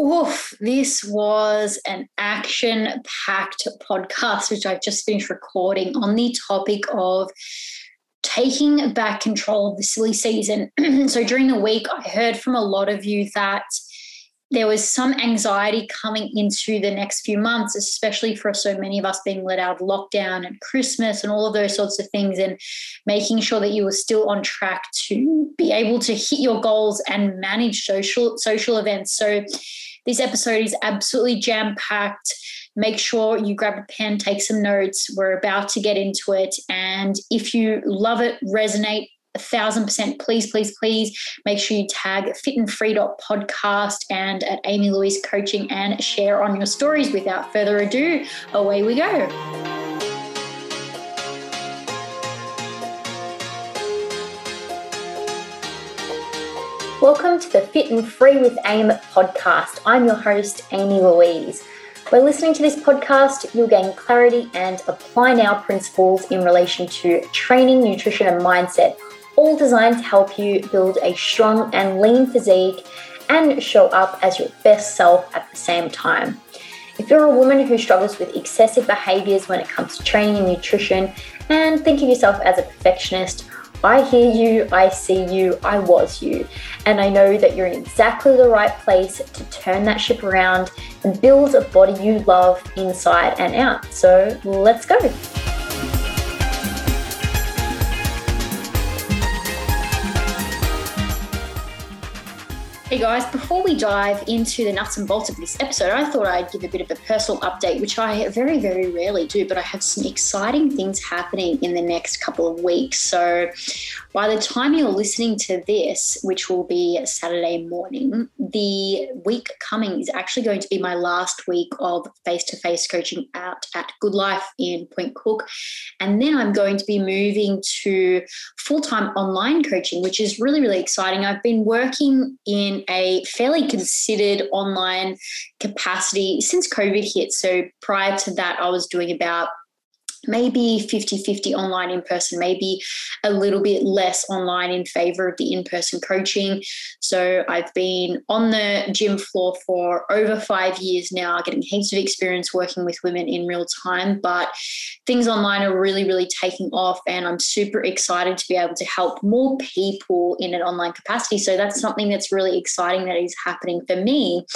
Oof, this was an action packed podcast, which I've just finished recording on the topic of taking back control of the silly season. so during the week, I heard from a lot of you that there was some anxiety coming into the next few months, especially for so many of us being let out of lockdown and Christmas and all of those sorts of things, and making sure that you were still on track to be able to hit your goals and manage social social events. So this episode is absolutely jam packed. Make sure you grab a pen, take some notes. We're about to get into it. And if you love it, resonate, a thousand percent, please, please, please make sure you tag fit and free podcast and at Amy Louise Coaching and share on your stories. Without further ado, away we go. Welcome to the Fit and Free with AIM podcast. I'm your host, Amy Louise. By listening to this podcast, you'll gain clarity and apply now principles in relation to training, nutrition, and mindset all designed to help you build a strong and lean physique and show up as your best self at the same time. If you're a woman who struggles with excessive behaviors when it comes to training and nutrition and think of yourself as a perfectionist, I hear you, I see you, I was you. And I know that you're in exactly the right place to turn that ship around and build a body you love inside and out. So let's go. Hey guys, before we dive into the nuts and bolts of this episode, I thought I'd give a bit of a personal update, which I very, very rarely do, but I have some exciting things happening in the next couple of weeks. So by the time you're listening to this, which will be Saturday morning, the week coming is actually going to be my last week of face to face coaching out at Good Life in Point Cook. And then I'm going to be moving to full time online coaching, which is really, really exciting. I've been working in a fairly considered online capacity since COVID hit. So prior to that, I was doing about maybe 50 50 online in person, maybe a little bit less online in favor of the in person coaching. So I've been on the gym floor for over five years now, getting heaps of experience working with women in real time. But things online are really, really taking off, and I'm super excited to be able to help more people in an online capacity. So that's something that's really exciting that is happening for me.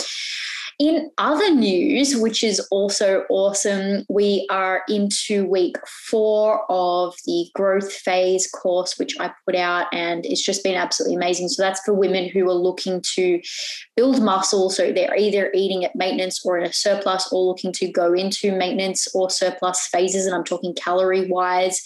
In other news, which is also awesome, we are into week four of the growth phase course, which I put out, and it's just been absolutely amazing. So that's for women who are looking to build muscle. So they're either eating at maintenance or in a surplus, or looking to go into maintenance or surplus phases. And I'm talking calorie wise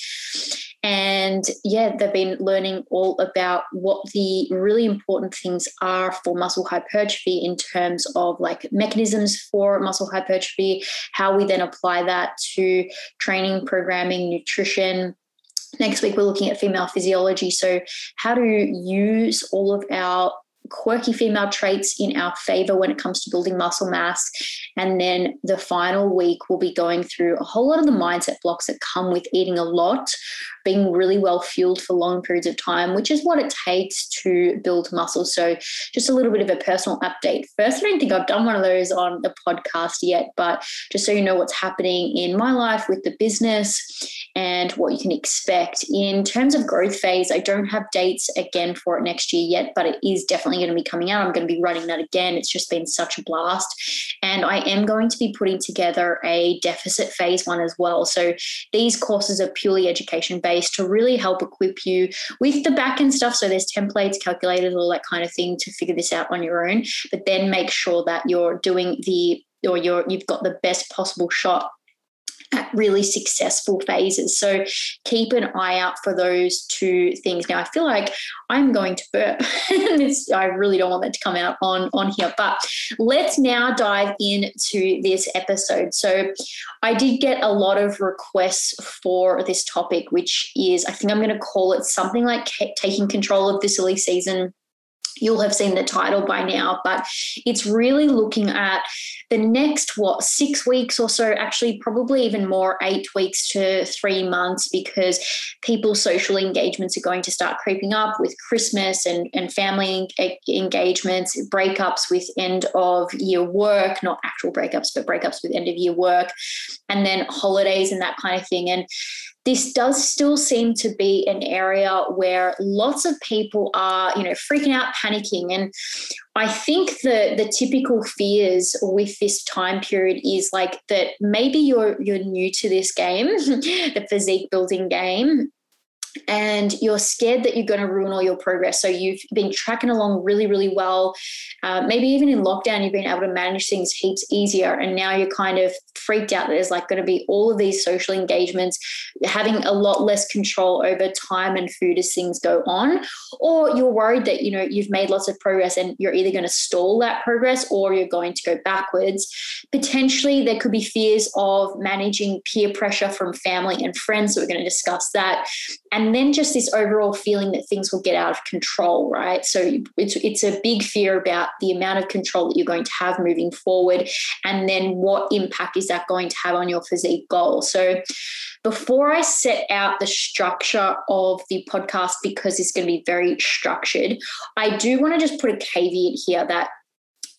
and yeah, they've been learning all about what the really important things are for muscle hypertrophy in terms of like mechanisms for muscle hypertrophy, how we then apply that to training, programming, nutrition, Next week, we're looking at female physiology. So, how to use all of our quirky female traits in our favor when it comes to building muscle mass. And then the final week, we'll be going through a whole lot of the mindset blocks that come with eating a lot, being really well fueled for long periods of time, which is what it takes to build muscle. So, just a little bit of a personal update. First, I don't think I've done one of those on the podcast yet, but just so you know what's happening in my life with the business and what you can expect. In terms of growth phase, I don't have dates again for it next year yet, but it is definitely going to be coming out. I'm going to be running that again. It's just been such a blast. And I am going to be putting together a deficit phase one as well. So these courses are purely education based to really help equip you with the back end stuff. So there's templates, calculators, all that kind of thing to figure this out on your own, but then make sure that you're doing the or you're you've got the best possible shot at really successful phases. So keep an eye out for those two things. Now, I feel like I'm going to burp. I really don't want that to come out on, on here. But let's now dive into this episode. So I did get a lot of requests for this topic, which is, I think I'm going to call it something like taking control of the silly season you'll have seen the title by now, but it's really looking at the next, what, six weeks or so, actually, probably even more, eight weeks to three months, because people's social engagements are going to start creeping up with Christmas and, and family engagements, breakups with end of year work, not actual breakups, but breakups with end of year work, and then holidays and that kind of thing. And this does still seem to be an area where lots of people are, you know, freaking out, panicking. And I think the the typical fears with this time period is like that maybe you're you're new to this game, the physique building game, and you're scared that you're going to ruin all your progress. So you've been tracking along really, really well. Uh, maybe even in lockdown, you've been able to manage things heaps easier. And now you're kind of freaked out that there's like going to be all of these social engagements, having a lot less control over time and food as things go on. Or you're worried that, you know, you've made lots of progress and you're either going to stall that progress or you're going to go backwards. Potentially, there could be fears of managing peer pressure from family and friends. So we're going to discuss that. And and then just this overall feeling that things will get out of control right? So it's it's a big fear about the amount of control that you're going to have moving forward and then what impact is that going to have on your physique goal? So before I set out the structure of the podcast, because it's going to be very structured, I do want to just put a caveat here that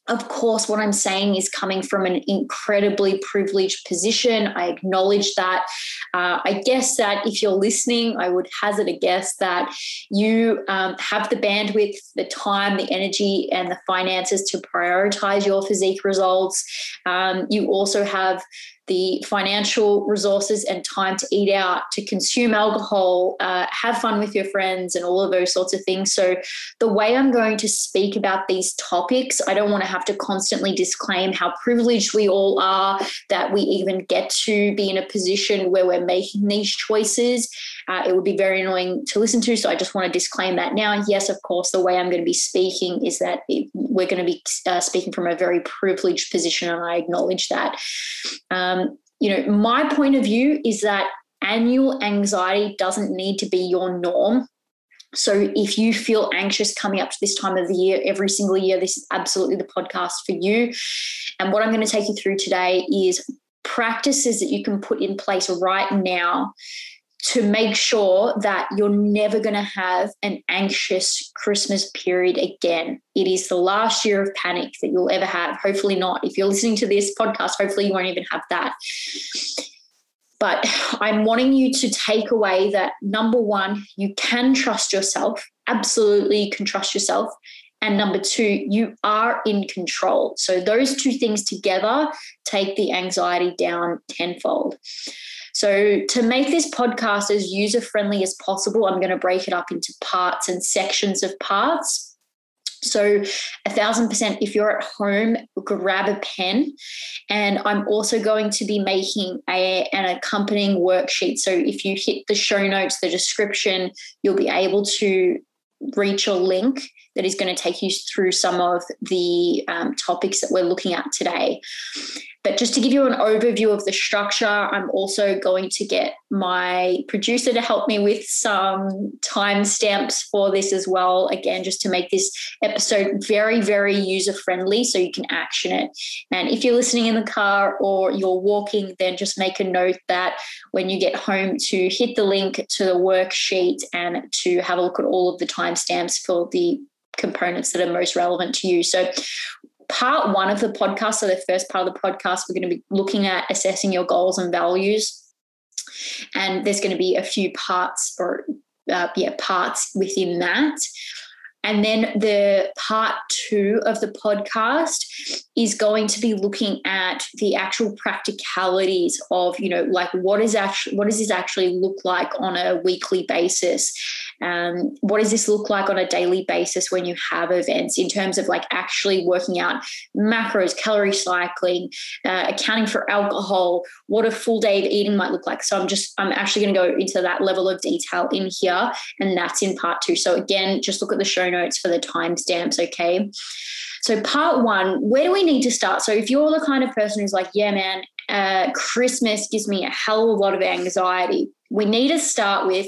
of course, what I'm saying is coming from an incredibly privileged position. I acknowledge that. Uh, I guess that if you're listening, I would hazard a guess that you um, have the bandwidth, the time, the energy, and the finances to prioritize your physique results. Um, you also have the financial resources and time to eat out, to consume alcohol, uh, have fun with your friends, and all of those sorts of things. So, the way I'm going to speak about these topics, I don't want to have to constantly disclaim how privileged we all are that we even get to be in a position where we're making these choices. Uh, it would be very annoying to listen to. So, I just want to disclaim that now. Yes, of course, the way I'm going to be speaking is that it, we're going to be uh, speaking from a very privileged position, and I acknowledge that. Um, Um, you know, my point of view is that annual anxiety doesn't need to be your norm. So if you feel anxious coming up to this time of the year, every single year, this is absolutely the podcast for you. And what I'm going to take you through today is practices that you can put in place right now to make sure that you're never going to have an anxious Christmas period again. It is the last year of panic that you'll ever have. Hopefully, not. If you're listening to this podcast, hopefully, you won't even have that. But I'm wanting you to take away that number one, you can trust yourself, absolutely you can trust yourself. And number two, you are in control. So those two things together take the anxiety down tenfold. So, to make this podcast as user friendly as possible, I'm going to break it up into parts and sections of parts. So, a thousand percent, if you're at home, grab a pen. And I'm also going to be making a, an accompanying worksheet. So, if you hit the show notes, the description, you'll be able to reach a link that is going to take you through some of the um, topics that we're looking at today. But just to give you an overview of the structure, I'm also going to get my producer to help me with some timestamps for this as well. Again, just to make this episode very, very user friendly so you can action it. And if you're listening in the car or you're walking, then just make a note that when you get home to hit the link to the worksheet and to have a look at all of the timestamps for the components that are most relevant to you. So part one of the podcast, so the first part of the podcast, we're going to be looking at assessing your goals and values. And there's going to be a few parts or uh, yeah, parts within that. And then the part two of the podcast is going to be looking at the actual practicalities of, you know, like what is actually what does this actually look like on a weekly basis? Um, what does this look like on a daily basis when you have events in terms of like actually working out macros, calorie cycling, uh, accounting for alcohol, what a full day of eating might look like. So I'm just I'm actually going to go into that level of detail in here, and that's in part two. So again, just look at the show notes for the timestamps, okay? So, part one, where do we need to start? So, if you're the kind of person who's like, yeah, man, uh, Christmas gives me a hell of a lot of anxiety. We need to start with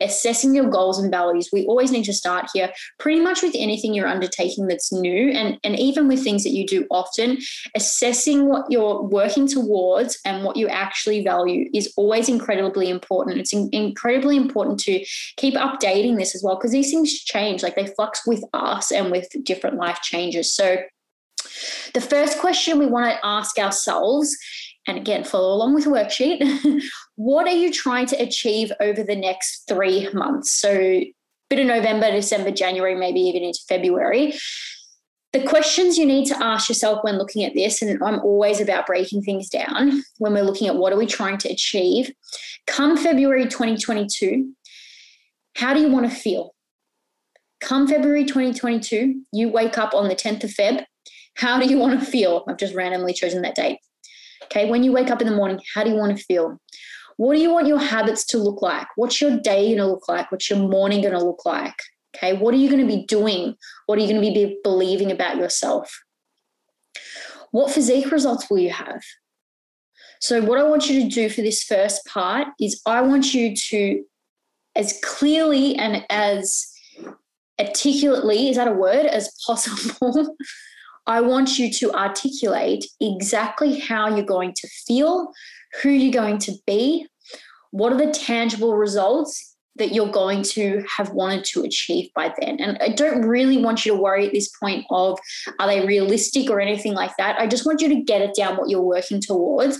assessing your goals and values. We always need to start here, pretty much with anything you're undertaking that's new, and, and even with things that you do often, assessing what you're working towards and what you actually value is always incredibly important. It's in, incredibly important to keep updating this as well, because these things change, like they flux with us and with different life changes. So, the first question we want to ask ourselves and again, follow along with the worksheet. what are you trying to achieve over the next three months? So, bit of November, December, January, maybe even into February. The questions you need to ask yourself when looking at this, and I'm always about breaking things down when we're looking at what are we trying to achieve. Come February 2022, how do you want to feel? Come February 2022, you wake up on the 10th of Feb. How do you want to feel? I've just randomly chosen that date. Okay, when you wake up in the morning, how do you want to feel? What do you want your habits to look like? What's your day going to look like? What's your morning going to look like? Okay, what are you going to be doing? What are you going to be believing about yourself? What physique results will you have? So, what I want you to do for this first part is I want you to, as clearly and as articulately, is that a word, as possible, I want you to articulate exactly how you're going to feel, who you're going to be, what are the tangible results that you're going to have wanted to achieve by then. And I don't really want you to worry at this point of are they realistic or anything like that. I just want you to get it down what you're working towards.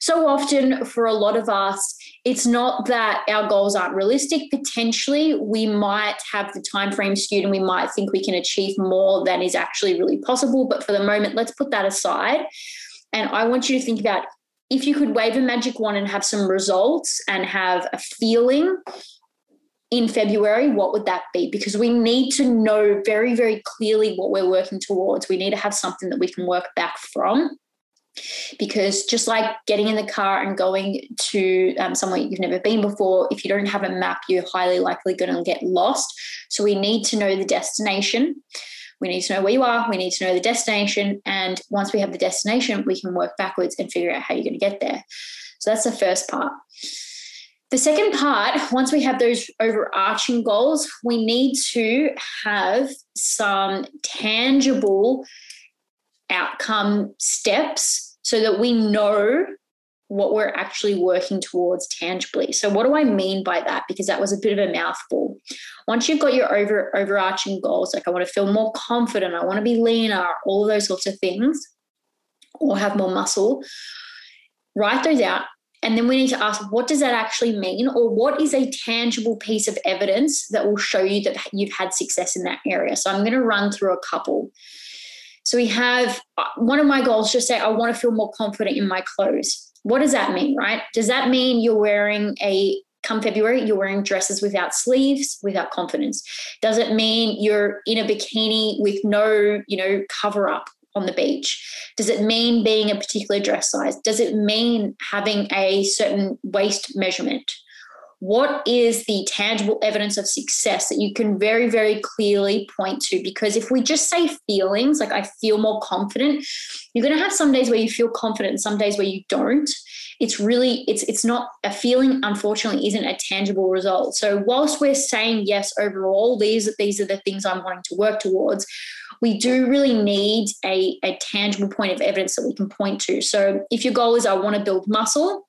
So often for a lot of us, it's not that our goals aren't realistic potentially we might have the time frame skewed and we might think we can achieve more than is actually really possible but for the moment let's put that aside and i want you to think about if you could wave a magic wand and have some results and have a feeling in February, what would that be? Because we need to know very, very clearly what we're working towards. We need to have something that we can work back from because just like getting in the car and going to um, somewhere you've never been before if you don't have a map you're highly likely going to get lost. So we need to know the destination. We need to know where you are we need to know the destination and once we have the destination we can work backwards and figure out how you're going to get there. So that's the first part. The second part, once we have those overarching goals, we need to have some tangible outcome steps so that we know what we're actually working towards tangibly. So what do I mean by that? Because that was a bit of a mouthful. Once you've got your over overarching goals, like I want to feel more confident, I want to be leaner, all those sorts of things, or have more muscle, write those out. And then we need to ask, what does that actually mean? Or what is a tangible piece of evidence that will show you that you've had success in that area? So I'm going to run through a couple. So we have uh, one of my goals just say, I want to feel more confident in my clothes. What does that mean, right? Does that mean you're wearing a come February, you're wearing dresses without sleeves, without confidence? Does it mean you're in a bikini with no, you know, cover up on the beach? Does it mean being a particular dress size? Does it mean having a certain waist measurement? What is the tangible evidence of success that you can very very clearly point to? Because if we just say feelings like i feel more confident you're going to have some days where you feel confident and some days where you don't. It's really it's it's not a feeling unfortunately isn't a tangible result. So whilst we're saying yes overall these these are the things i'm wanting to work towards we do really need a, a tangible point of evidence that we can point to. So if your goal is i want to build muscle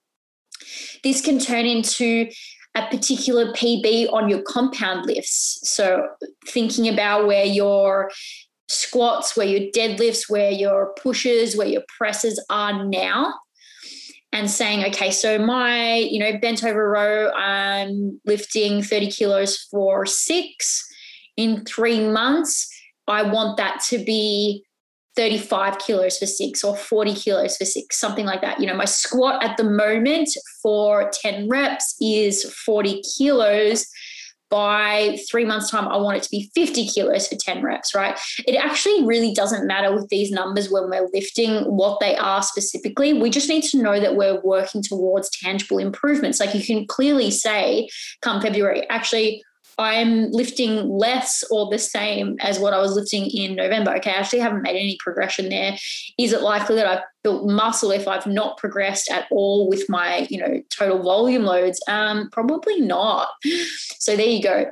this can turn into a particular PB on your compound lifts. So thinking about where your squats, where your deadlifts, where your pushes, where your presses are now. And saying, okay, so my, you know, bent over row, I'm lifting 30 kilos for six in three months. I want that to be 35 kilos for six or 40 kilos for six, something like that. You know, my squat at the moment for 10 reps is 40 kilos. By three months' time, I want it to be 50 kilos for 10 reps, right? It actually really doesn't matter with these numbers when we're lifting what they are specifically. We just need to know that we're working towards tangible improvements. Like you can clearly say, come February, actually, I'm lifting less or the same as what I was lifting in November. Okay, I actually haven't made any progression there. Is it likely that I've built muscle if I've not progressed at all with my, you know, total volume loads? Um, probably not. So there you go.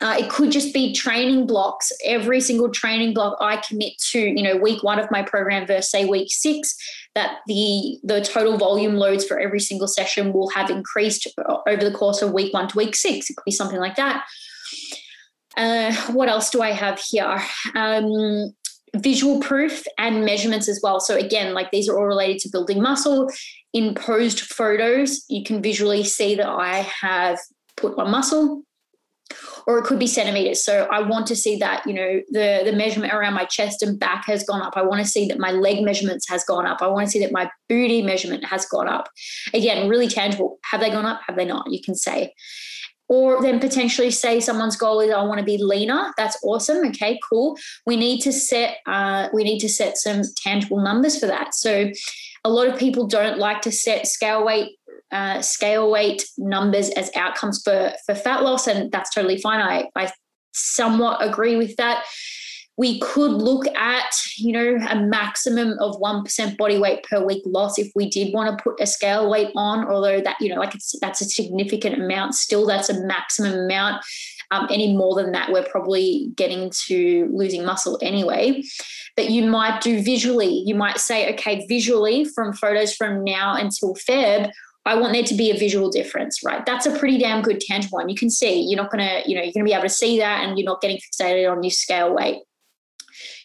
Uh, it could just be training blocks. Every single training block I commit to, you know, week one of my program versus say week six, that the the total volume loads for every single session will have increased over the course of week one to week six. It could be something like that. Uh, what else do I have here? Um, visual proof and measurements as well. So again, like these are all related to building muscle. In posed photos, you can visually see that I have put on muscle or it could be centimeters. So I want to see that, you know, the, the measurement around my chest and back has gone up. I want to see that my leg measurements has gone up. I want to see that my booty measurement has gone up. Again, really tangible. Have they gone up? Have they not? You can say. Or then potentially say someone's goal is I want to be leaner. That's awesome. Okay, cool. We need to set uh, we need to set some tangible numbers for that. So a lot of people don't like to set scale weight uh, scale weight numbers as outcomes for for fat loss, and that's totally fine. I I somewhat agree with that. We could look at, you know, a maximum of 1% body weight per week loss if we did want to put a scale weight on, although that, you know, like it's that's a significant amount. Still, that's a maximum amount. Um, any more than that, we're probably getting to losing muscle anyway. But you might do visually. You might say, okay, visually from photos from now until Feb, I want there to be a visual difference, right? That's a pretty damn good tangible one. You can see, you're not to, you know, you're to be able to see that and you're not getting fixated on your scale weight.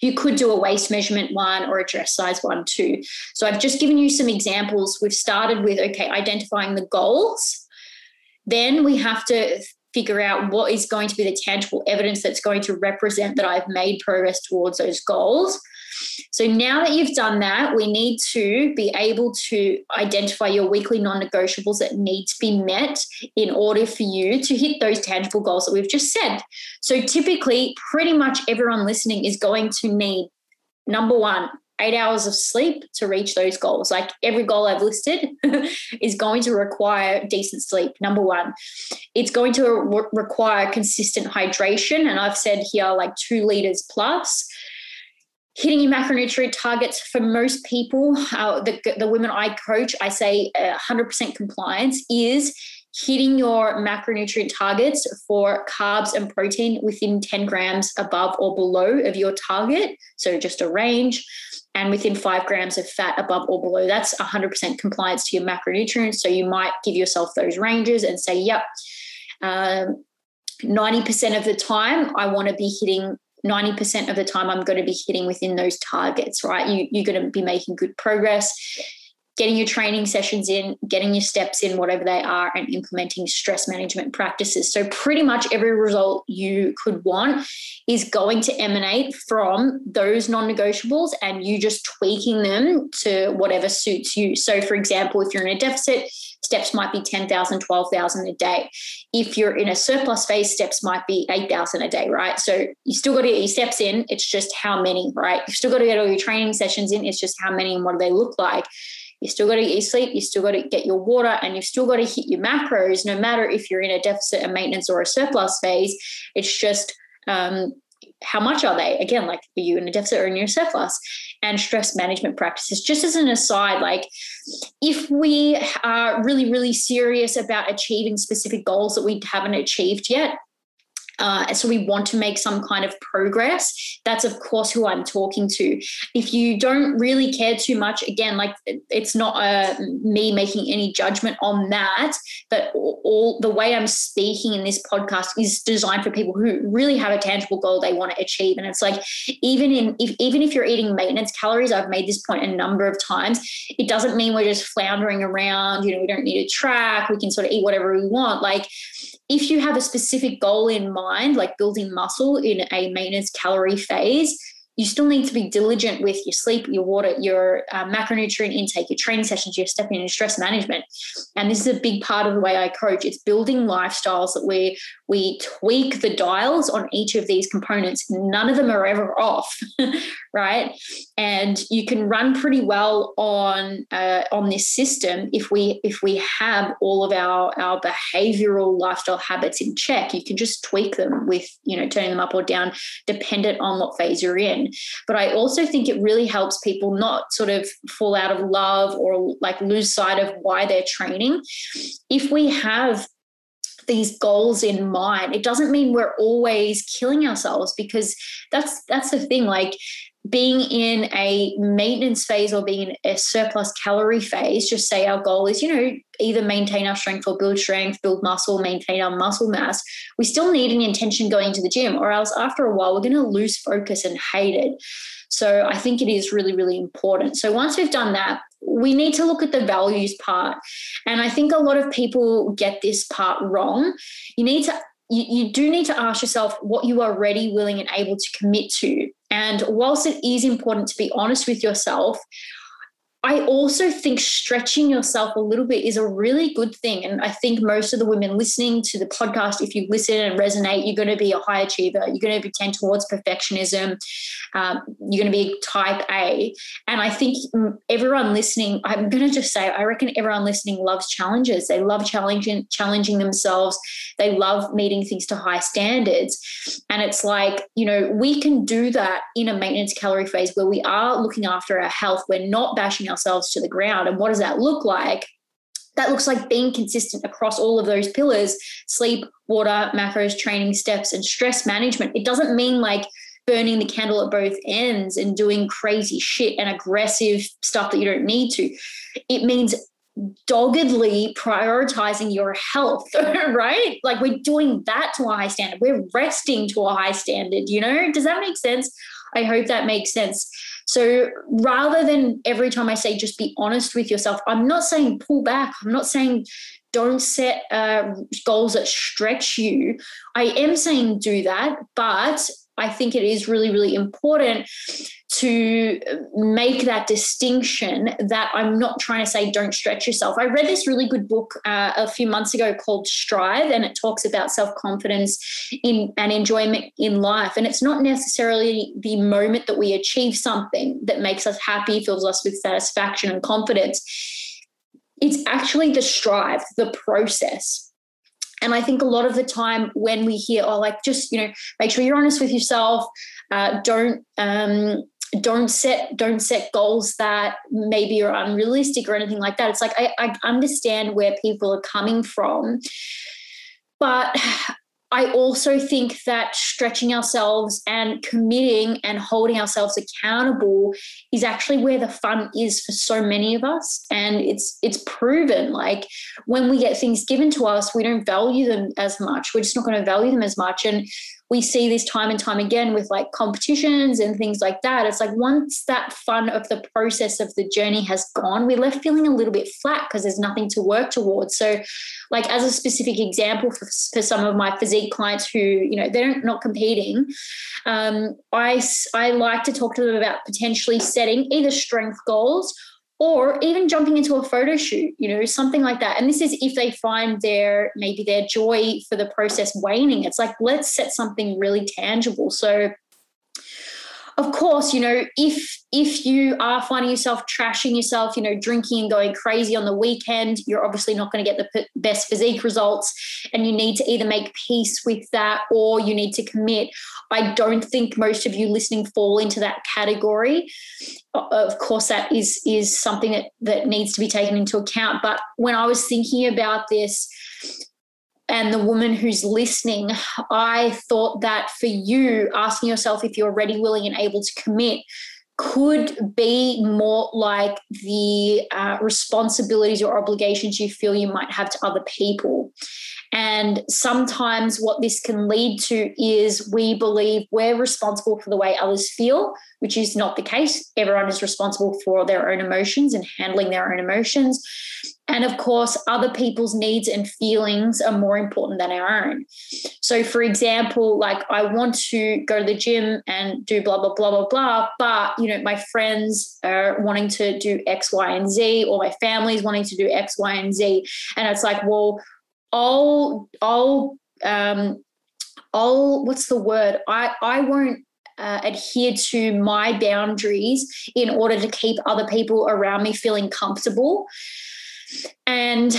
You could do a waist measurement one or a dress size one too. So I've just given you some examples. We've started with, okay, identifying the goals. Then we have to figure out what is going to be the tangible evidence that's going to represent that I've made progress towards those goals. So now that you've done that, we need to be able to identify your weekly non negotiables that need to be met in order for you to hit those tangible goals that we've just said. So typically, pretty much everyone listening is going to need number one, eight hours of sleep to reach those goals. Like every goal I've listed is going to require decent sleep. Number one, it's going to re- require consistent hydration. And I've said here like two liters plus hitting your macronutrient targets for most people, uh, the, the women I coach, I say uh, 100% compliance is hitting your macronutrient targets for carbs and protein within 10 grams above or below of your target. So just a range. And within five grams of fat above or below, that's 100% compliance to your macronutrients. So you might give yourself those ranges and say, yep, um, 90% of the time, I want to be hitting 90% of the time I'm going to be hitting within those targets, right? You, you're going to be making good progress, getting your training sessions in, getting your steps in, whatever they are, and implementing stress management practices. So, pretty much every result you could want is going to emanate from those non negotiables and you just tweaking them to whatever suits you. So, for example, if you're in a deficit, steps might be 10,000, 12,000 a day. If you're in a surplus phase, steps might be 8,000 a day, right? So you still got to get your steps in. It's just how many, right? You've still got to get all your training sessions in. It's just how many and what do they look like. You still got to get your sleep, you still got to get your water, and you've still got to hit your macros, no matter if you're in a deficit, a maintenance, or a surplus phase. It's just um, how much are they? Again, like are you in a deficit or in your surplus? And stress management practices. Just as an aside, like if we are really, really serious about achieving specific goals that we haven't achieved yet, uh, so we want to make some kind of progress. That's of course who I'm talking to. If you don't really care too much, again, like it's not uh, me making any judgment on that, but all, the way I'm speaking in this podcast is designed for people who really have a tangible goal they want to achieve. And it's like even in if even if you're eating maintenance calories, I've made this point a number of times. It doesn't mean we're just floundering around. You know, we don't need to track. We can sort of eat whatever we want. Like if you have a specific goal in mind, like building muscle in a maintenance calorie phase, you still need to be diligent with your sleep, your water, your uh, macronutrient intake, your training sessions, your stepping and your stress management. And this is a big part of the way I coach. It's building lifestyles that we we tweak the dials on each of these components. None of them are ever off, right? And you can run pretty well on uh, on this system if we if we have all of our our behavioral lifestyle habits in check. You can just tweak them with you know turning them up or down, dependent on what phase you're in. But I also think it really helps people not sort of fall out of love or like lose sight of why they're training. If we have these goals in mind it doesn't mean we're always killing ourselves because that's that's the thing like being in a maintenance phase or being in a surplus calorie phase just say our goal is you know either maintain our strength or build strength build muscle maintain our muscle mass we still need an intention going to the gym or else after a while we're going to lose focus and hate it so i think it is really really important so once we've done that we need to look at the values part. And I think a lot of people get this part wrong. You need to you, you do need to ask yourself what you are ready, willing, and able to commit to. And whilst it is important to be honest with yourself, I also think stretching yourself a little bit is a really good thing. And I think most of the women listening to the podcast, if you listen and resonate, you're going to be a high achiever. You're going to tend towards perfectionism. Um, you're going to be type A. And I think everyone listening, I'm going to just say, I reckon everyone listening loves challenges. They love challenging, challenging themselves. They love meeting things to high standards. And it's like, you know, we can do that in a maintenance calorie phase where we are looking after our health. We're not bashing ourselves to the ground. And what does that look like? That looks like being consistent across all of those pillars sleep, water, macros, training steps, and stress management. It doesn't mean like burning the candle at both ends and doing crazy shit and aggressive stuff that you don't need to. It means doggedly prioritizing your health, right? Like we're doing that to a high standard. We're resting to a high standard, you know? Does that make sense? I hope that makes sense. So rather than every time I say just be honest with yourself, I'm not saying pull back. I'm not saying don't set uh, goals that stretch you. I am saying do that, but I think it is really, really important to make that distinction that I'm not trying to say don't stretch yourself. I read this really good book uh, a few months ago called Strive, and it talks about self confidence in and enjoyment in life. And it's not necessarily the moment that we achieve something that makes us happy, fills us with satisfaction and confidence. It's actually the strive, the process and I think a lot of the time when we hear, oh, like just, you know, make sure you're honest with yourself. Uh, don't um, don't set don't set goals that maybe are unrealistic or anything like that. It's like I, I understand where people are coming from, but I also think that stretching ourselves and committing and holding ourselves accountable is actually where the fun is for so many of us. And it's it's proven like when we get things given to us, we don't value them as much. We're just not going to value them as much. And we see this time and time again with like competitions and things like that. It's like once that fun of the process of the journey has gone, we're left feeling a little bit flat because there's nothing to work towards. So, like as a specific example for, for some of my physique clients who, you know, they're not competing, um, I, I like to talk to them about potentially setting either strength goals or even jumping into a photo shoot, you know, something like that. And this is if they find their maybe their joy for the process waning. It's like, let's set something really tangible. So of course, you know, if if you are finding yourself trashing yourself, you know, drinking and going crazy on the weekend, you're obviously not going to get the p- best physique results, and you need to either make peace with that or you need to commit. I don't think most of you listening fall into that category. Of course, that is is something that that needs to be taken into account. But when I was thinking about this, and the woman who's listening, I thought that for you, asking yourself if you're ready, willing, and able to commit could be more like the uh, responsibilities or obligations you feel you might have to other people. And sometimes what this can lead to is we believe we're responsible for the way others feel, which is not the case. Everyone is responsible for their own emotions and handling their own emotions. And of course, other people's needs and feelings are more important than our own. So, for example, like I want to go to the gym and do blah, blah, blah, blah, blah, but, you know, my friends are wanting to do X, Y, and Z, or my family's wanting to do X, Y, and Z. And it's like, well, I'll, I'll, um, I'll, what's the word? I, I won't uh, adhere to my boundaries in order to keep other people around me feeling comfortable. And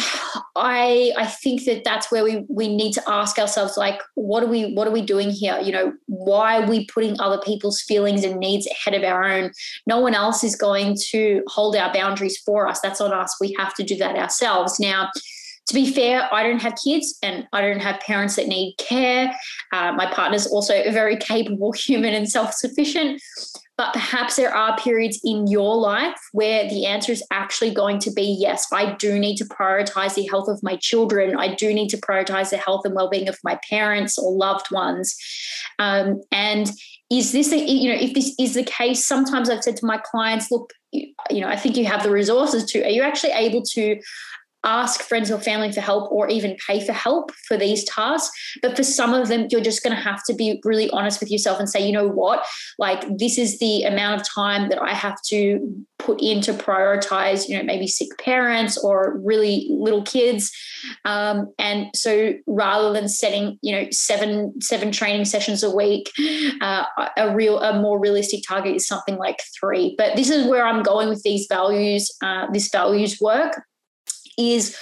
i i think that that's where we we need to ask ourselves like what are we what are we doing here? You know why are we putting other people's feelings and needs ahead of our own? No one else is going to hold our boundaries for us. That's on us. We have to do that ourselves. Now to be fair, I don't have kids and I don't have parents that need care. Uh, my partner's also a very capable human and self sufficient. But perhaps there are periods in your life where the answer is actually going to be yes, I do need to prioritize the health of my children. I do need to prioritize the health and well being of my parents or loved ones. Um, and is this, a, you know, if this is the case, sometimes I've said to my clients, look, you know, I think you have the resources to. Are you actually able to ask friends or family for help or even pay for help for these tasks. But for some of them, you're just going to have to be really honest with yourself and say, you know what, like this is the amount of time that I have to put in to prioritize, you know, maybe sick parents or really little kids. Um, and so rather than setting, you know, seven seven training sessions a week, uh, a real a more realistic target is something like three. But this is where I'm going with these values, uh, this values work is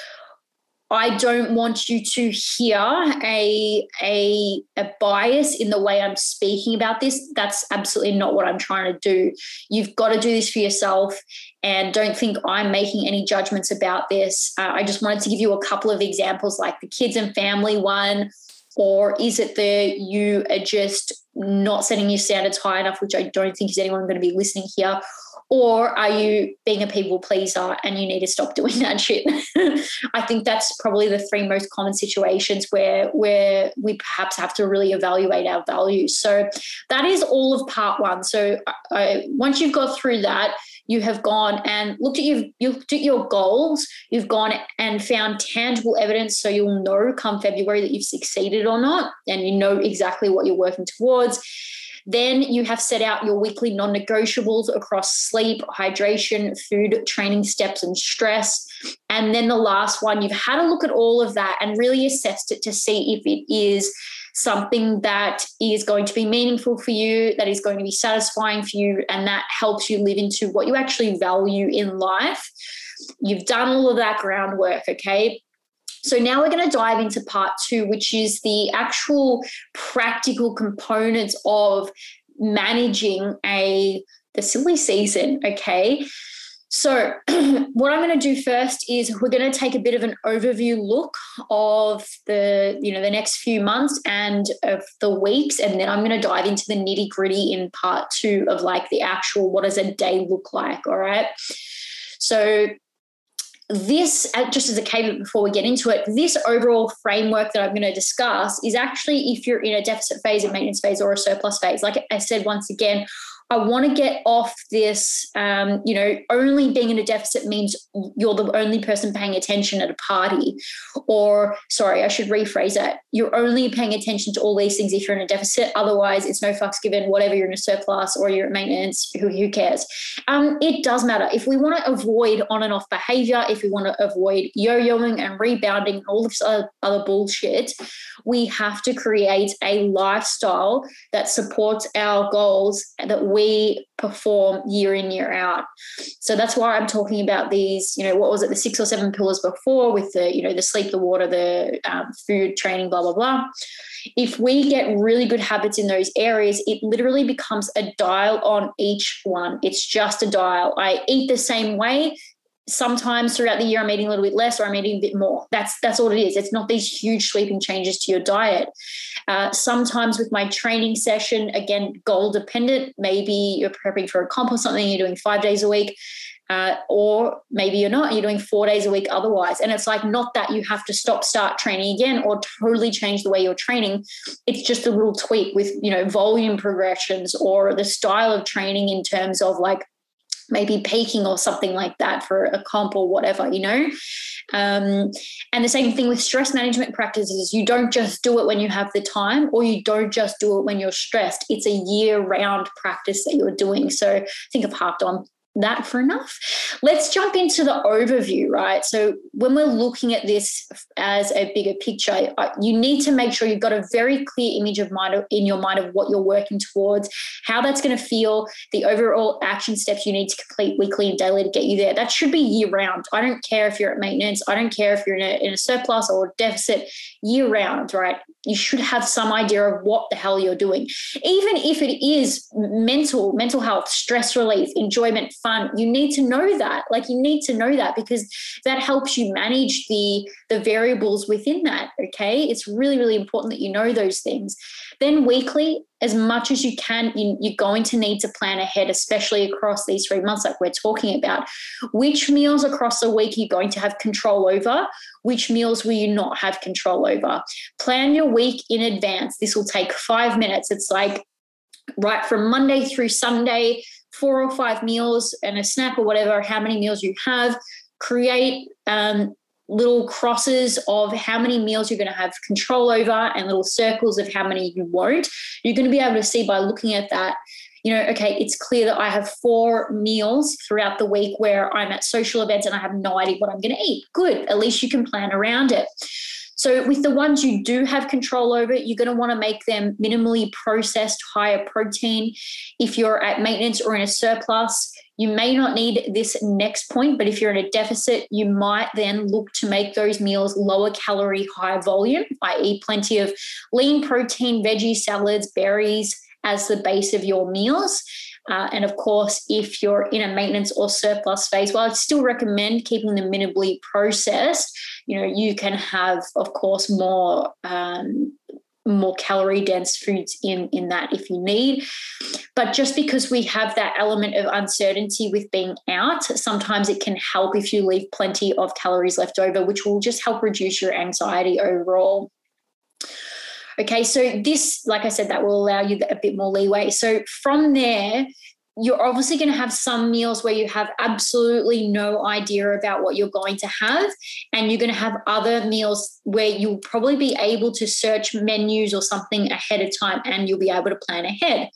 I don't want you to hear a, a, a bias in the way I'm speaking about this. That's absolutely not what I'm trying to do. You've got to do this for yourself and don't think I'm making any judgments about this. Uh, I just wanted to give you a couple of examples like the kids and family one, or is it that you are just not setting your standards high enough, which I don't think is anyone going to be listening here, or are you being a people pleaser and you need to stop doing that shit? I think that's probably the three most common situations where where we perhaps have to really evaluate our values. So that is all of part one. So uh, once you've got through that you have gone and looked at your you looked at your goals you've gone and found tangible evidence so you'll know come february that you've succeeded or not and you know exactly what you're working towards then you have set out your weekly non negotiables across sleep, hydration, food, training steps, and stress. And then the last one, you've had a look at all of that and really assessed it to see if it is something that is going to be meaningful for you, that is going to be satisfying for you, and that helps you live into what you actually value in life. You've done all of that groundwork, okay? So now we're going to dive into part two, which is the actual practical components of managing a the silly season. Okay. So, what I'm going to do first is we're going to take a bit of an overview look of the, you know, the next few months and of the weeks, and then I'm going to dive into the nitty gritty in part two of like the actual what does a day look like. All right. So, this, uh, just as a caveat before we get into it, this overall framework that I'm going to discuss is actually if you're in a deficit phase, a maintenance phase, or a surplus phase. Like I said once again, I want to get off this, um, you know, only being in a deficit means you're the only person paying attention at a party. Or, sorry, I should rephrase that. You're only paying attention to all these things if you're in a deficit. Otherwise, it's no fucks given, whatever you're in a surplus or you're at maintenance, who, who cares? Um, it does matter. If we want to avoid on and off behavior, if we want to avoid yo yoing and rebounding and all this other, other bullshit, we have to create a lifestyle that supports our goals that we we perform year in year out. So that's why i'm talking about these you know what was it the six or seven pillars before with the you know the sleep the water the um, food training blah blah blah. If we get really good habits in those areas it literally becomes a dial on each one. It's just a dial. I eat the same way sometimes throughout the year I'm eating a little bit less or I'm eating a bit more. That's that's all it is. It's not these huge sweeping changes to your diet. Uh, sometimes with my training session, again, goal dependent. Maybe you're prepping for a comp or something. You're doing five days a week. uh, or maybe you're not, you're doing four days a week otherwise. And it's like not that you have to stop, start training again or totally change the way you're training. It's just a little tweak with, you know, volume progressions or the style of training in terms of like maybe peaking or something like that for a comp or whatever, you know? Um, and the same thing with stress management practices. You don't just do it when you have the time, or you don't just do it when you're stressed. It's a year round practice that you're doing. So think I've harped on that for enough. Let's jump into the overview, right? So, when we're looking at this as a bigger picture, you need to make sure you've got a very clear image of mind in your mind of what you're working towards, how that's going to feel, the overall action steps you need to complete weekly and daily to get you there. That should be year round. I don't care if you're at maintenance, I don't care if you're in a, in a surplus or deficit, year round, right? You should have some idea of what the hell you're doing. Even if it is mental, mental health, stress relief, enjoyment, fun, you need to know that. Like you need to know that because that helps you manage the the variables within that. Okay. It's really, really important that you know those things. Then weekly, as much as you can, you, you're going to need to plan ahead, especially across these three months, like we're talking about. Which meals across the week you're you going to have control over? Which meals will you not have control over? Plan your week in advance. This will take five minutes. It's like right from Monday through Sunday, four or five meals and a snack or whatever, how many meals you have. Create um, little crosses of how many meals you're going to have control over and little circles of how many you won't. You're going to be able to see by looking at that, you know, okay, it's clear that I have four meals throughout the week where I'm at social events and I have no idea what I'm going to eat. Good. At least you can plan around it. So, with the ones you do have control over, you're going to want to make them minimally processed, higher protein. If you're at maintenance or in a surplus, you may not need this next point, but if you're in a deficit, you might then look to make those meals lower calorie, high volume, i.e., plenty of lean protein, veggie salads, berries as the base of your meals. Uh, and of course, if you're in a maintenance or surplus phase, well, I'd still recommend keeping them minimally processed. You know, you can have, of course, more um, more calorie dense foods in in that if you need but just because we have that element of uncertainty with being out sometimes it can help if you leave plenty of calories left over which will just help reduce your anxiety overall Okay, so this, like I said, that will allow you a bit more leeway. So from there, you're obviously going to have some meals where you have absolutely no idea about what you're going to have. And you're going to have other meals where you'll probably be able to search menus or something ahead of time and you'll be able to plan ahead.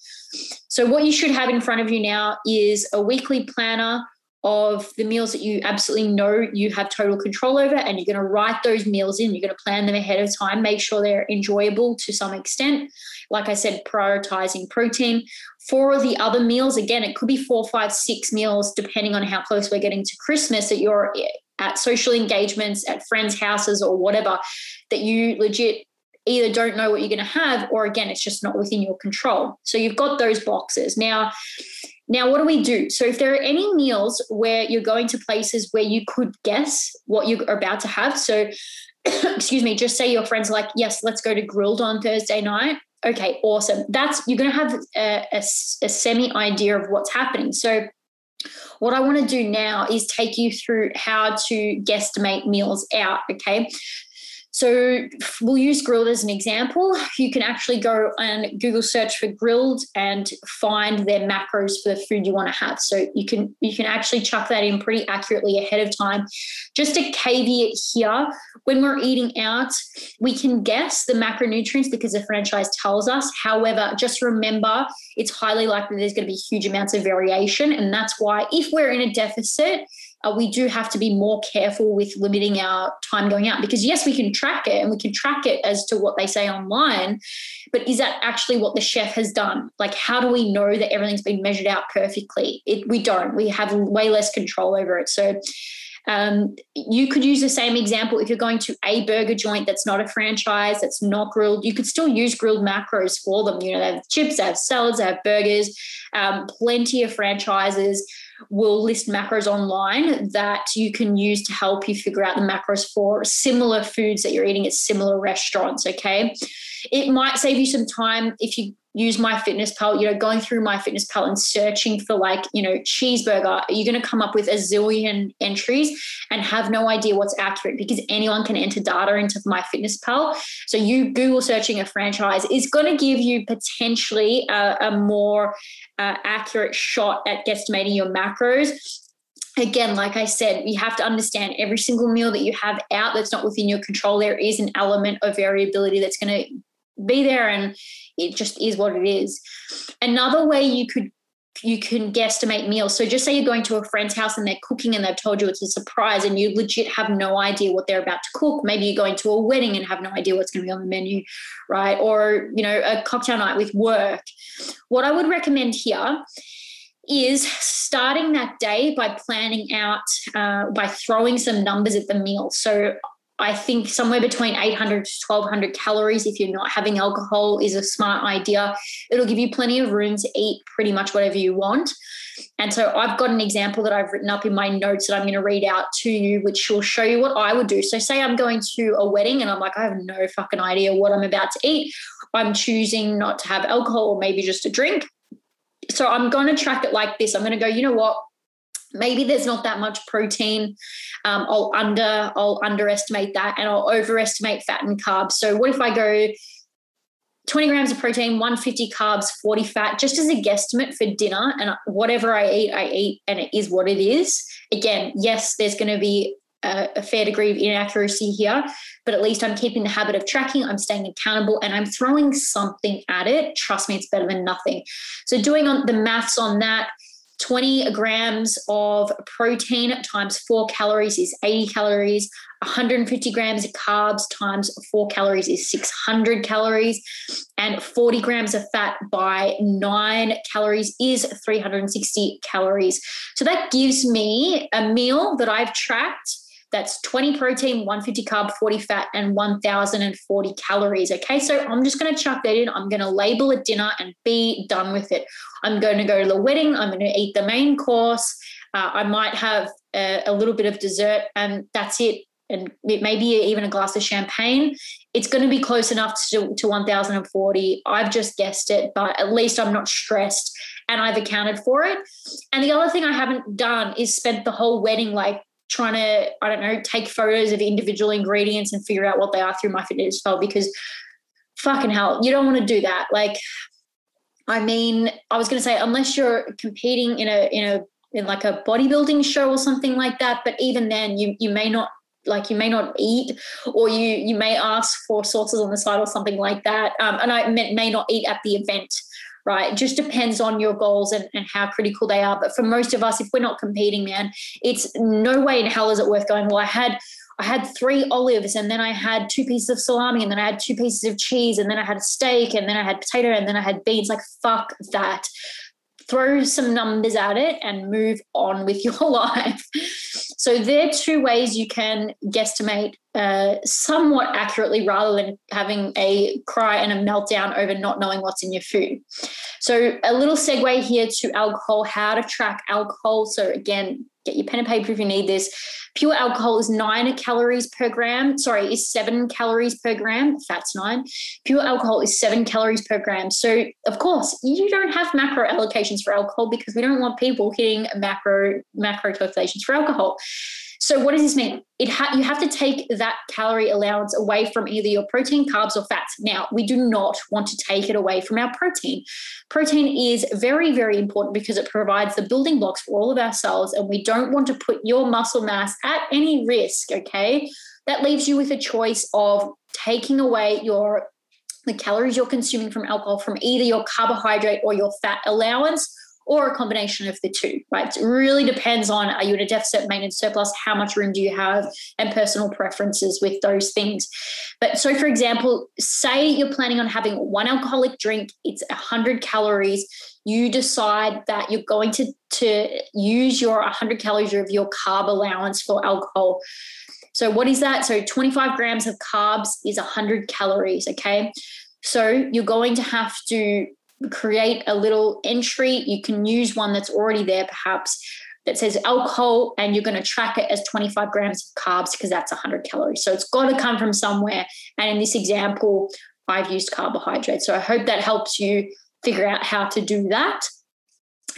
So, what you should have in front of you now is a weekly planner of the meals that you absolutely know you have total control over and you're going to write those meals in. You're going to plan them ahead of time make sure they're enjoyable to some extent. Like i said prioritizing protein. For the other meals again it could be four five six meals depending on how close we're getting to christmas that you're at social engagements at friends houses or whatever that you legit either don't know what you're going to have or again it's just not within your control. So you've got those boxes. Now now, what do we do? So, if there are any meals where you're going to places where you could guess what you're about to have, so excuse me, just say your friends like, yes, let's go to Grill'd on Thursday night. Okay, awesome. That's you're going to have a, a, a semi idea of what's happening. So, what I want to do now is take you through how to guesstimate meals out. Okay. So we'll use Grill'd as an example. You can actually go and Google search for Grill'd and find their macros for the food you want to have. So you can you can actually chuck that in pretty accurately ahead of time. Just a caveat here, when we're eating out, we can guess the macronutrients because the franchise tells us. However, just remember it's highly likely there's going to be huge amounts of variation. And that's why if we're in a deficit, uh, we do have to be more careful with limiting our time going out because yes we can track it and we can track it as to what they say online but is that actually what the chef has done? Like how do we know that everything's been measured out perfectly? It, we don't. We have way less control over it. So um, you could use the same example. If you're going to a burger joint that's not a franchise, that's not Grill'd. You could still use Grill'd macros for them. You know, they have chips, they have salads, they have burgers, um, plenty of franchises will list macros online that you can use to help you figure out the macros for similar foods that you're eating at similar restaurants. Okay. It might save you some time if you use MyFitnessPal, you know, going through MyFitnessPal and searching for like, you know, cheeseburger, you're going to come up with a zillion entries and have no idea what's accurate because anyone can enter data into MyFitnessPal. So you Google searching a franchise is going to give you potentially a, a more uh, accurate shot at guesstimating your macros again, like I said, you have to understand every single meal that you have out that's not within your control, there is an element of variability that's going to be there and it just is what it is. Another way you could you can guesstimate meals. So just say you're going to a friend's house and they're cooking and they've told you it's a surprise and you legit have no idea what they're about to cook. Maybe you're going to a wedding and have no idea what's going to be on the menu, right? Or, you know, a cocktail night with work. What I would recommend here is starting that day by planning out, uh, by throwing some numbers at the meal. So I think somewhere between 800 to 1200 calories if you're not having alcohol is a smart idea. It'll give you plenty of room to eat pretty much whatever you want. And so I've got an example that I've written up in my notes that I'm going to read out to you, which will show you what I would do. So, say I'm going to a wedding and I'm like, I have no fucking idea what I'm about to eat. I'm choosing not to have alcohol or maybe just a drink. So, I'm going to track it like this. I'm going to go, you know what? Maybe there's not that much protein. Um, i'll under i'll underestimate that and i'll overestimate fat and carbs. So what if i go 20 grams of protein 150 carbs 40 fat just as a guesstimate for dinner and whatever i eat i eat and it is what it is. Again yes there's going to be a, a fair degree of inaccuracy here but at least i'm keeping the habit of tracking i'm staying accountable and i'm throwing something at it. Trust me it's better than nothing. So doing on the maths on that 20 grams of protein times four calories is 80 calories. 150 grams of carbs times four calories is 600 calories. And 40 grams of fat by nine calories is 360 calories. So that gives me a meal that I've tracked that's 20 protein, 150 carb, 40 fat, and 1,040 calories. Okay, so I'm just going to chuck that in. I'm going to label it dinner and be done with it. I'm going to go to the wedding. I'm going to eat the main course. Uh, I might have a, a little bit of dessert, and that's it. And it even a glass of champagne. It's going to be close enough to, to 1,040. I've just guessed it, but at least I'm not stressed and I've accounted for it. And the other thing I haven't done is spent the whole wedding like trying to, I don't know, take photos of individual ingredients and figure out what they are through my fitness MyFitnessPal because fucking hell, you don't want to do that. Like, I mean, I was going to say, unless you're competing in a, in a, in like a bodybuilding show or something like that, but even then you, you may not like you may not eat or you you may ask for sauces on the side or something like that um, and i may not eat at the event right? It just depends on your goals and, and how critical they are. But for most of us, if we're not competing, man, it's no way in hell is it worth going. Well, I had I had three olives and then I had two pieces of salami and then I had two pieces of cheese and then I had a steak and then I had potato and then I had beans. Like, fuck that. Throw some numbers at it and move on with your life. So, there are two ways you can guesstimate uh, somewhat accurately rather than having a cry and a meltdown over not knowing what's in your food. So, a little segue here to alcohol, how to track alcohol. So, again, get your pen and paper if you need this. Pure alcohol is nine calories per gram. Sorry, is seven calories per gram. Fat's nine. Pure alcohol is seven calories per gram. So, of course, you don't have macro allocations for alcohol because we don't want people hitting macro macro calculations for alcohol. So what does this mean? It ha- you have to take that calorie allowance away from either your protein, carbs, or fats. Now, we do not want to take it away from our protein. Protein is very, very important because it provides the building blocks for all of our cells, and we don't want to put your muscle mass at any risk. Okay, that leaves you with a choice of taking away your the calories you're consuming from alcohol from either your carbohydrate or your fat allowance or a combination of the two, right? It really depends on are you in a deficit, maintenance, surplus, how much room do you have, and personal preferences with those things. But so, for example, say you're planning on having one alcoholic drink, it's 100 calories. You decide that you're going to, to use your 100 calories of your carb allowance for alcohol. So, what is that? So, 25 grams of carbs is 100 calories, okay? So, you're going to have to create a little entry. You can use one that's already there, perhaps that says alcohol, and you're going to track it as 25 grams of carbs because that's 100 calories. So it's got to come from somewhere. And in this example, I've used carbohydrates. So I hope that helps you figure out how to do that.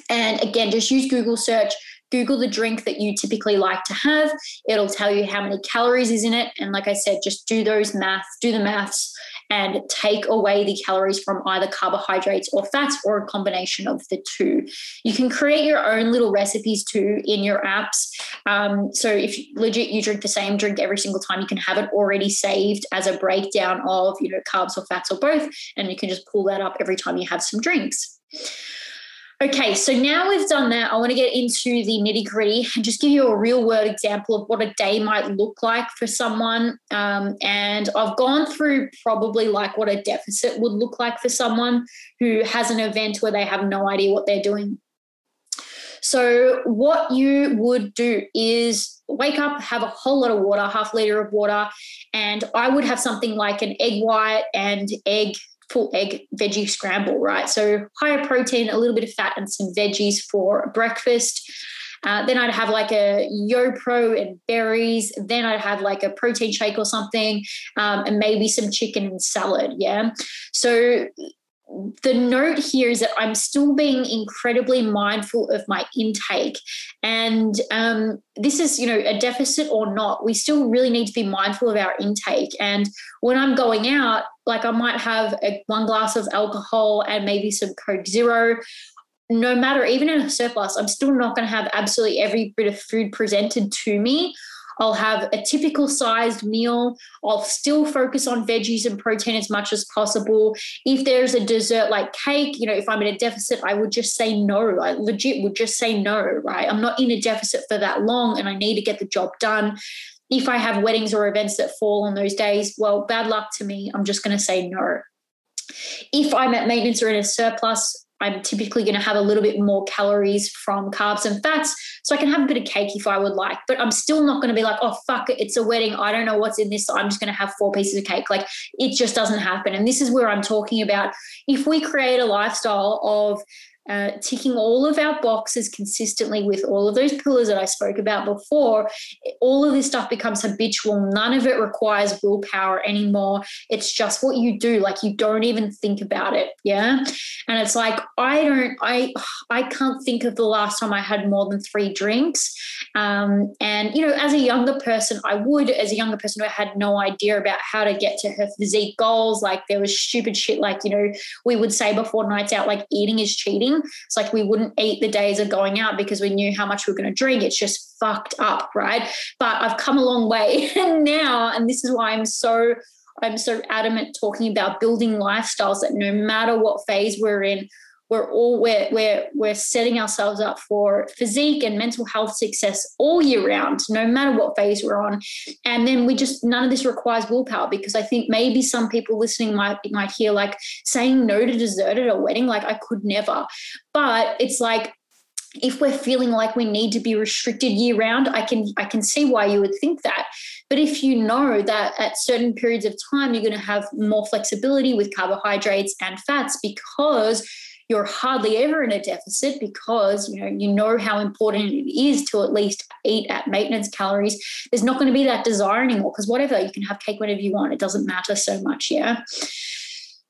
And again, just use Google search, Google the drink that you typically like to have. It'll tell you how many calories is in it. And like I said, just do those maths, do the maths, and take away the calories from either carbohydrates or fats or a combination of the two. You can create your own little recipes too in your apps. Um, so if legit you drink the same drink every single time, you can have it already saved as a breakdown of you know carbs or fats or both, and you can just pull that up every time you have some drinks. Okay, so now we've done that, I want to get into the nitty gritty and just give you a real world example of what a day might look like for someone. Um, and I've gone through probably like what a deficit would look like for someone who has an event where they have no idea what they're doing. So, what you would do is wake up, have a whole lot of water, half liter of water, and I would have something like an egg white and egg full egg veggie scramble, right? So higher protein, a little bit of fat, and some veggies for breakfast. Uh, then I'd have like a YoPro and berries. Then I'd have like a protein shake or something, um, and maybe some chicken and salad. Yeah. So the note here is that I'm still being incredibly mindful of my intake. And um, this is, you know, a deficit or not, we still really need to be mindful of our intake. And when I'm going out, like I might have a, one glass of alcohol and maybe some Coke Zero. No matter, even in a surplus, I'm still not going to have absolutely every bit of food presented to me. I'll have a typical sized meal. I'll still focus on veggies and protein as much as possible. If there's a dessert like cake, you know, if I'm in a deficit, I would just say no. I legit would just say no, right? I'm not in a deficit for that long and I need to get the job done. If I have weddings or events that fall on those days, well, bad luck to me. I'm just going to say no. If I'm at maintenance or in a surplus, I'm typically going to have a little bit more calories from carbs and fats. So I can have a bit of cake if I would like, but I'm still not going to be like, oh, fuck it, it's a wedding. I don't know what's in this. So I'm just going to have four pieces of cake. Like it just doesn't happen. And this is where I'm talking about if we create a lifestyle of uh, ticking all of our boxes consistently with all of those pillars that I spoke about before, all of this stuff becomes habitual. None of it requires willpower anymore. It's just what you do. Like you don't even think about it. Yeah. And it's like, I don't, I, I can't think of the last time I had more than three drinks. Um, and, you know, as a younger person, I would, as a younger person who had no idea about how to get to her physique goals, like there was stupid shit like, you know, we would say before nights out, like eating is cheating it's like we wouldn't eat the days of going out because we knew how much we were going to drink. It's just fucked up, right? But I've come a long way and now, and this is why I'm so I'm so adamant talking about building lifestyles that no matter what phase we're in, we're all we're we're we're setting ourselves up for physique and mental health success all year round no matter what phase we're on. And then we just none of this requires willpower because i think maybe some people listening might might hear like saying no to dessert at a wedding like i could never. But it's like if we're feeling like we need to be restricted year round i can i can see why you would think that. But if you know that at certain periods of time you're going to have more flexibility with carbohydrates and fats because you're hardly ever in a deficit because you know you know how important it is to at least eat at maintenance calories. There's not going to be that desire anymore because whatever you can have cake whenever you want it doesn't matter so much yeah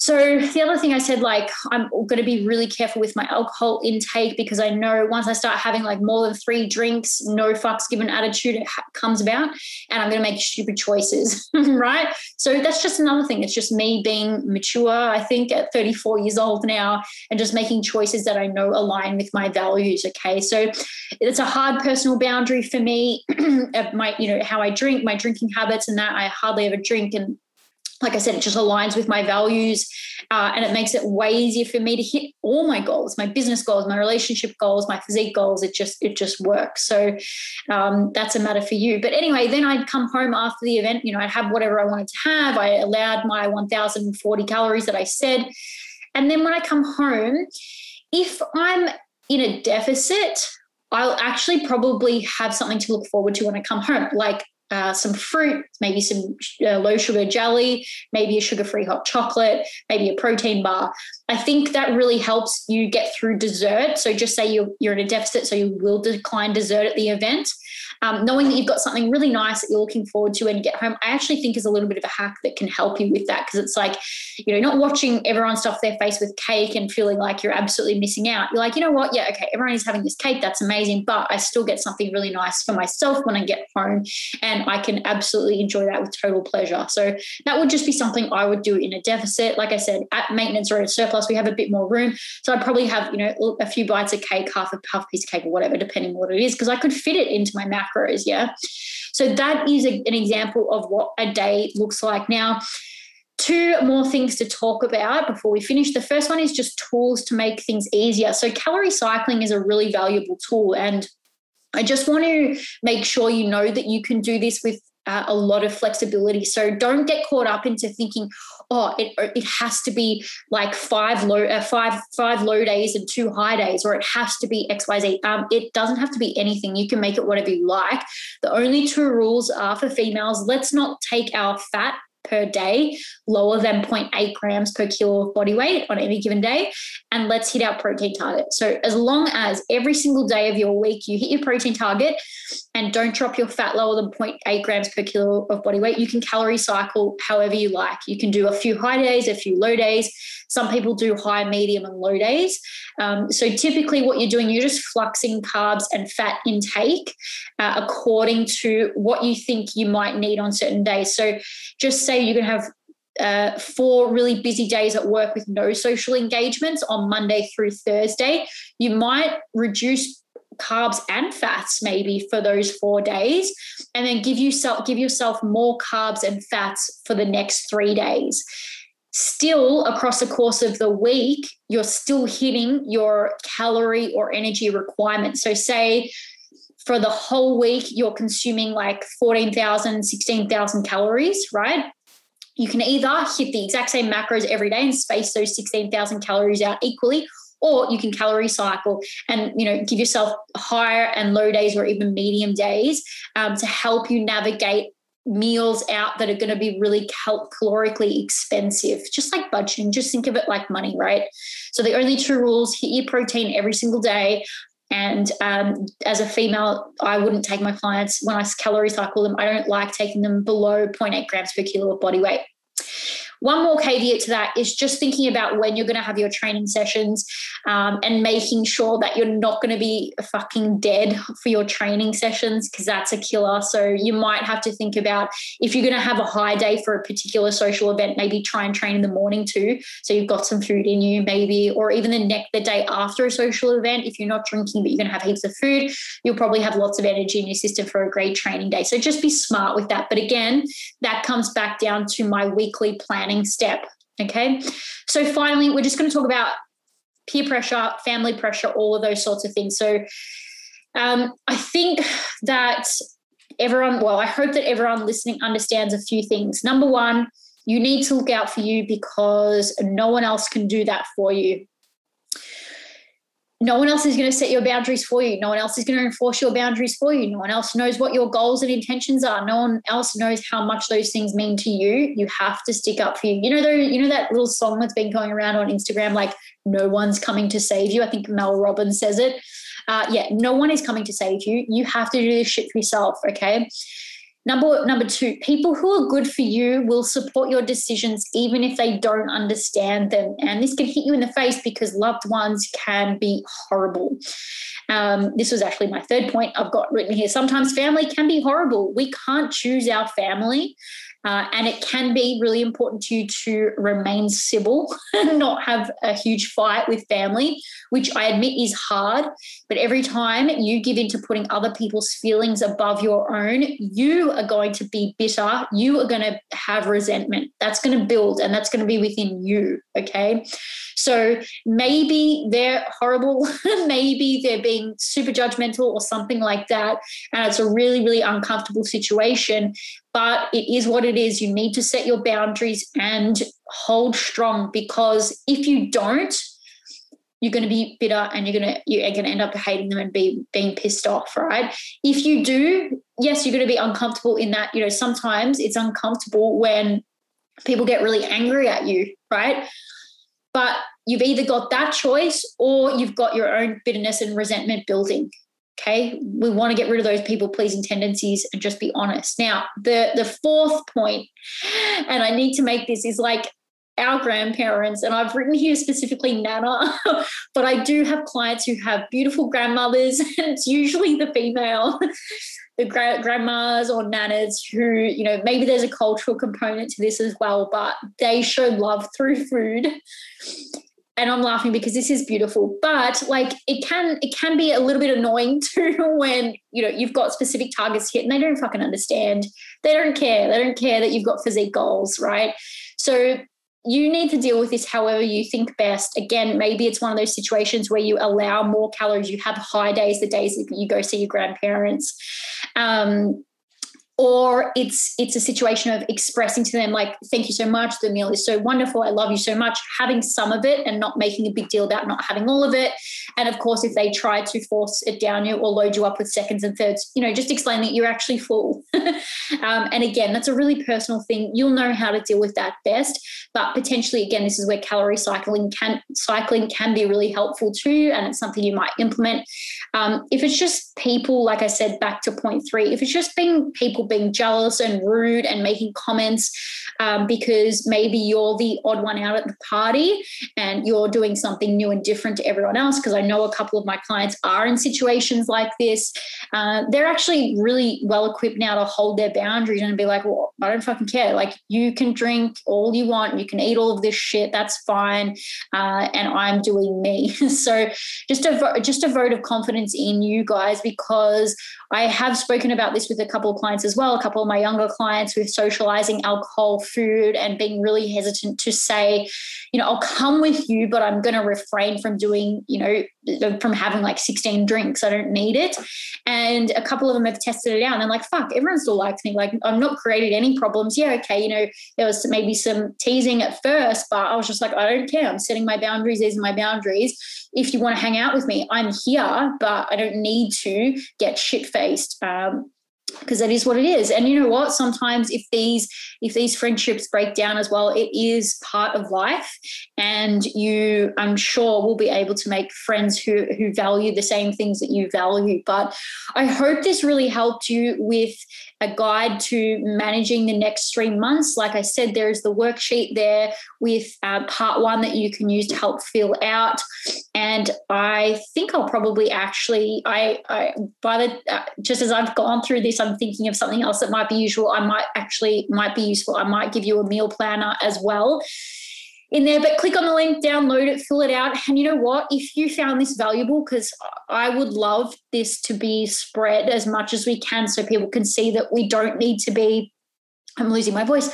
so the other thing I said, like, I'm going to be really careful with my alcohol intake because I know once I start having like more than three drinks, no fucks given attitude comes about, and I'm going to make stupid choices, right? So that's just another thing. It's just me being mature. I think at 34 years old now, and just making choices that I know align with my values. Okay, so it's a hard personal boundary for me. My, you know, how I drink, my drinking habits, and that I hardly ever drink, and like I said, it just aligns with my values uh, and it makes it way easier for me to hit all my goals, my business goals, my relationship goals, my physique goals. It just it just works. So um, that's a matter for you. But anyway, then I'd come home after the event. You know, I'd have whatever I wanted to have. I allowed my 1,040 calories that I said, and then when I come home, if I'm in a deficit, I'll actually probably have something to look forward to when I come home, like uh, some fruit, maybe some uh, low sugar jelly, maybe a sugar free hot chocolate, maybe a protein bar. I think that really helps you get through dessert. So just say you're, you're in a deficit, so you will decline dessert at the event. um, knowing that you've got something really nice that you're looking forward to when you get home, I actually think is a little bit of a hack that can help you with that because it's like, you know, not watching everyone stuff their face with cake and feeling like you're absolutely missing out. You're like, you know what? Yeah, okay, everyone is having this cake. That's amazing. But I still get something really nice for myself when I get home. And I can absolutely enjoy that with total pleasure. So that would just be something I would do in a deficit. Like I said, at maintenance or at surplus, we have a bit more room. So I'd probably have, you know, a few bites of cake, half a half piece of cake or whatever, depending on what it is, because I could fit it into my macros. Yeah. So that is a, an example of what a day looks like. Now, two more things to talk about before we finish. The first one is just tools to make things easier. So, calorie cycling is a really valuable tool. And I just want to make sure you know that you can do this with uh, a lot of flexibility. So don't get caught up into thinking, oh, it, it has to be like five low uh, five five low days and two high days, or it has to be X Y Z. Um, it doesn't have to be anything. You can make it whatever you like. The only two rules are for females. Let's not take our fat per day lower than 0.8 grams per kilo of body weight on any given day. And let's hit our protein target. So, as long as every single day of your week you hit your protein target and don't drop your fat lower than 0.8 grams per kilo of body weight, you can calorie cycle however you like. You can do a few high days, a few low days. Some people do high, medium, and low days. Um, so, typically, what you're doing, you're just fluxing carbs and fat intake uh, according to what you think you might need on certain days. So, just say you're going to have uh, four really busy days at work with no social engagements on Monday through Thursday, you might reduce carbs and fats maybe for those four days and then give yourself give yourself more carbs and fats for the next three days still across the course of the week you're still hitting your calorie or energy requirements. So say for the whole week you're consuming like 14,000 16,000 calories right? You can either hit the exact same macros every day and space those 16,000 calories out equally, or you can calorie cycle and you know give yourself higher and low days or even medium days um, to help you navigate meals out that are going to be really cal- calorically expensive just like budgeting just think of it like money right so the only two rules hit your protein every single day and um, as a female, I wouldn't take my clients when I calorie cycle them. I don't like taking them below 0.8 grams per kilo of body weight. One more caveat to that is just thinking about when you're going to have your training sessions um, and making sure that you're not going to be fucking dead for your training sessions because that's a killer. So you might have to think about if you're going to have a high day for a particular social event, maybe try and train in the morning too. So you've got some food in you, maybe, or even the next the day after a social event. If you're not drinking but you're going to have heaps of food, you'll probably have lots of energy in your system for a great training day. So just be smart with that. But again, that comes back down to my weekly planning planning step. Okay. So finally, we're just going to talk about peer pressure, family pressure, all of those sorts of things. So um, I think that everyone, well, I hope that everyone listening understands a few things. Number one, you need to look out for you because no one else can do that for you no one else is going to set your boundaries for you. No one else is going to enforce your boundaries for you. No one else knows what your goals and intentions are. No one else knows how much those things mean to you. You have to stick up for you. You know, though, you know that little song that's been going around on Instagram, like "No one's coming to save you." I think Mel Robbins says it. Uh, yeah, no one is coming to save you. You have to do this shit for yourself. Okay. Number number two, people who are good for you will support your decisions even if they don't understand them. And this can hit you in the face because loved ones can be horrible. Um, this was actually my third point I've got written here. Sometimes family can be horrible. We can't choose our family. Uh, and it can be really important to you to remain civil and not have a huge fight with family, which I admit is hard. But every time you give in to putting other people's feelings above your own, you are going to be bitter. You are going to have resentment. That's going to build and that's going to be within you. Okay. So maybe they're horrible. maybe they're being super judgmental or something like that. And it's a really, really uncomfortable situation. But it is what it is. You need to set your boundaries and hold strong because if you don't, you're going to be bitter and you're going to you're going to end up hating them and be being pissed off right? If you do yes you're going to be uncomfortable in that you know sometimes it's uncomfortable when people get really angry at you right? But you've either got that choice or you've got your own bitterness and resentment building Okay. We want to get rid of those people pleasing tendencies and just be honest. Now, the the fourth point, and I need to make this is like our grandparents, and I've written here specifically Nana, but I do have clients who have beautiful grandmothers, and it's usually the female, the gra- grandmas or nanas who, you know, maybe there's a cultural component to this as well, but they show love through food and I'm laughing because this is beautiful. But like it can it can be a little bit annoying too when you know you've got specific targets hit and they don't fucking understand. They don't care. They don't care that you've got physique goals, right? So you need to deal with this however you think best. Again, maybe it's one of those situations where you allow more calories. You have high days, the days that you go see your grandparents. Um, or it's it's a situation of expressing to them like thank you so much the meal is so wonderful i love you so much having some of it and not making a big deal about not having all of it. And of course if they try to force it down you or load you up with seconds and thirds you know just explain that you're actually full. Um, and again that's a really personal thing. You'll know how to deal with that best. But potentially again this is where calorie cycling can cycling can be really helpful too and it's something you might implement. Um, if it's just people like i said back to point three if it's just being people people being jealous and rude and making comments um, because maybe you're the odd one out at the party and you're doing something new and different to everyone else. Because I know a couple of my clients are in situations like this. Uh, they're actually really well equipped now to hold their boundaries and be like, well, I don't fucking care. Like, you can drink all you want, you can eat all of this shit, that's fine. Uh, and I'm doing me. so just a, just a vote of confidence in you guys because I have spoken about this with a couple of clients as well, a couple of my younger clients with socializing alcohol, food, and being really hesitant to say, you know, I'll come with you, but I'm going to refrain from doing, you know, from having like 16 drinks. I don't need it. And a couple of them have tested it out and they're like, fuck, everyone still likes me. Like, I'm not created any problems. Yeah, okay, you know, there was maybe some teasing at first, but I was just like, I don't care. I'm setting my boundaries. These are my boundaries if you want to hang out with me, I'm here, but I don't need to get shit faced. Um, because that is what it is and you know what sometimes if these if these friendships break down as well it is part of life and you i'm sure will be able to make friends who who value the same things that you value but i hope this really helped you with a guide to managing the next three months. Like I said, there is the worksheet there with uh, part one that you can use to help fill out. And I think I'll probably actually, I, I by the uh, just as I've gone through this, I'm thinking of something else that might be usual. I might actually might be useful. I might give you a meal planner as well in there. But click on the link, download it, fill it out. And you know what? If you found this valuable, because I would love this to be spread as much as we can so people can see that we don't need to be, I'm losing my voice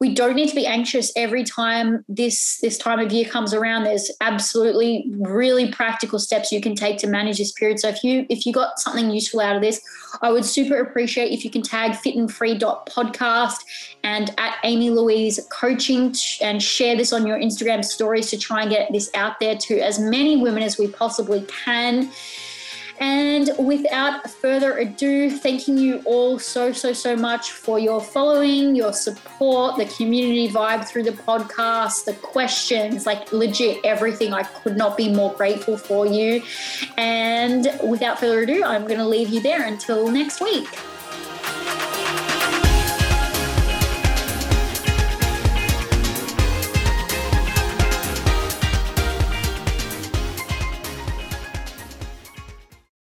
we don't need to be anxious every time this this time of year comes around. There's absolutely really practical steps you can take to manage this period. So if you if you got something useful out of this i would super appreciate if you can tag fit and free podcast and at amy louise coaching and share this on your instagram stories to try and get this out there to as many women as we possibly can and without further ado, thanking you all so, so, so much for your following, your support, the community vibe through the podcast, the questions, like legit everything. I could not be more grateful for you. And without further ado, I'm going to leave you there until next week.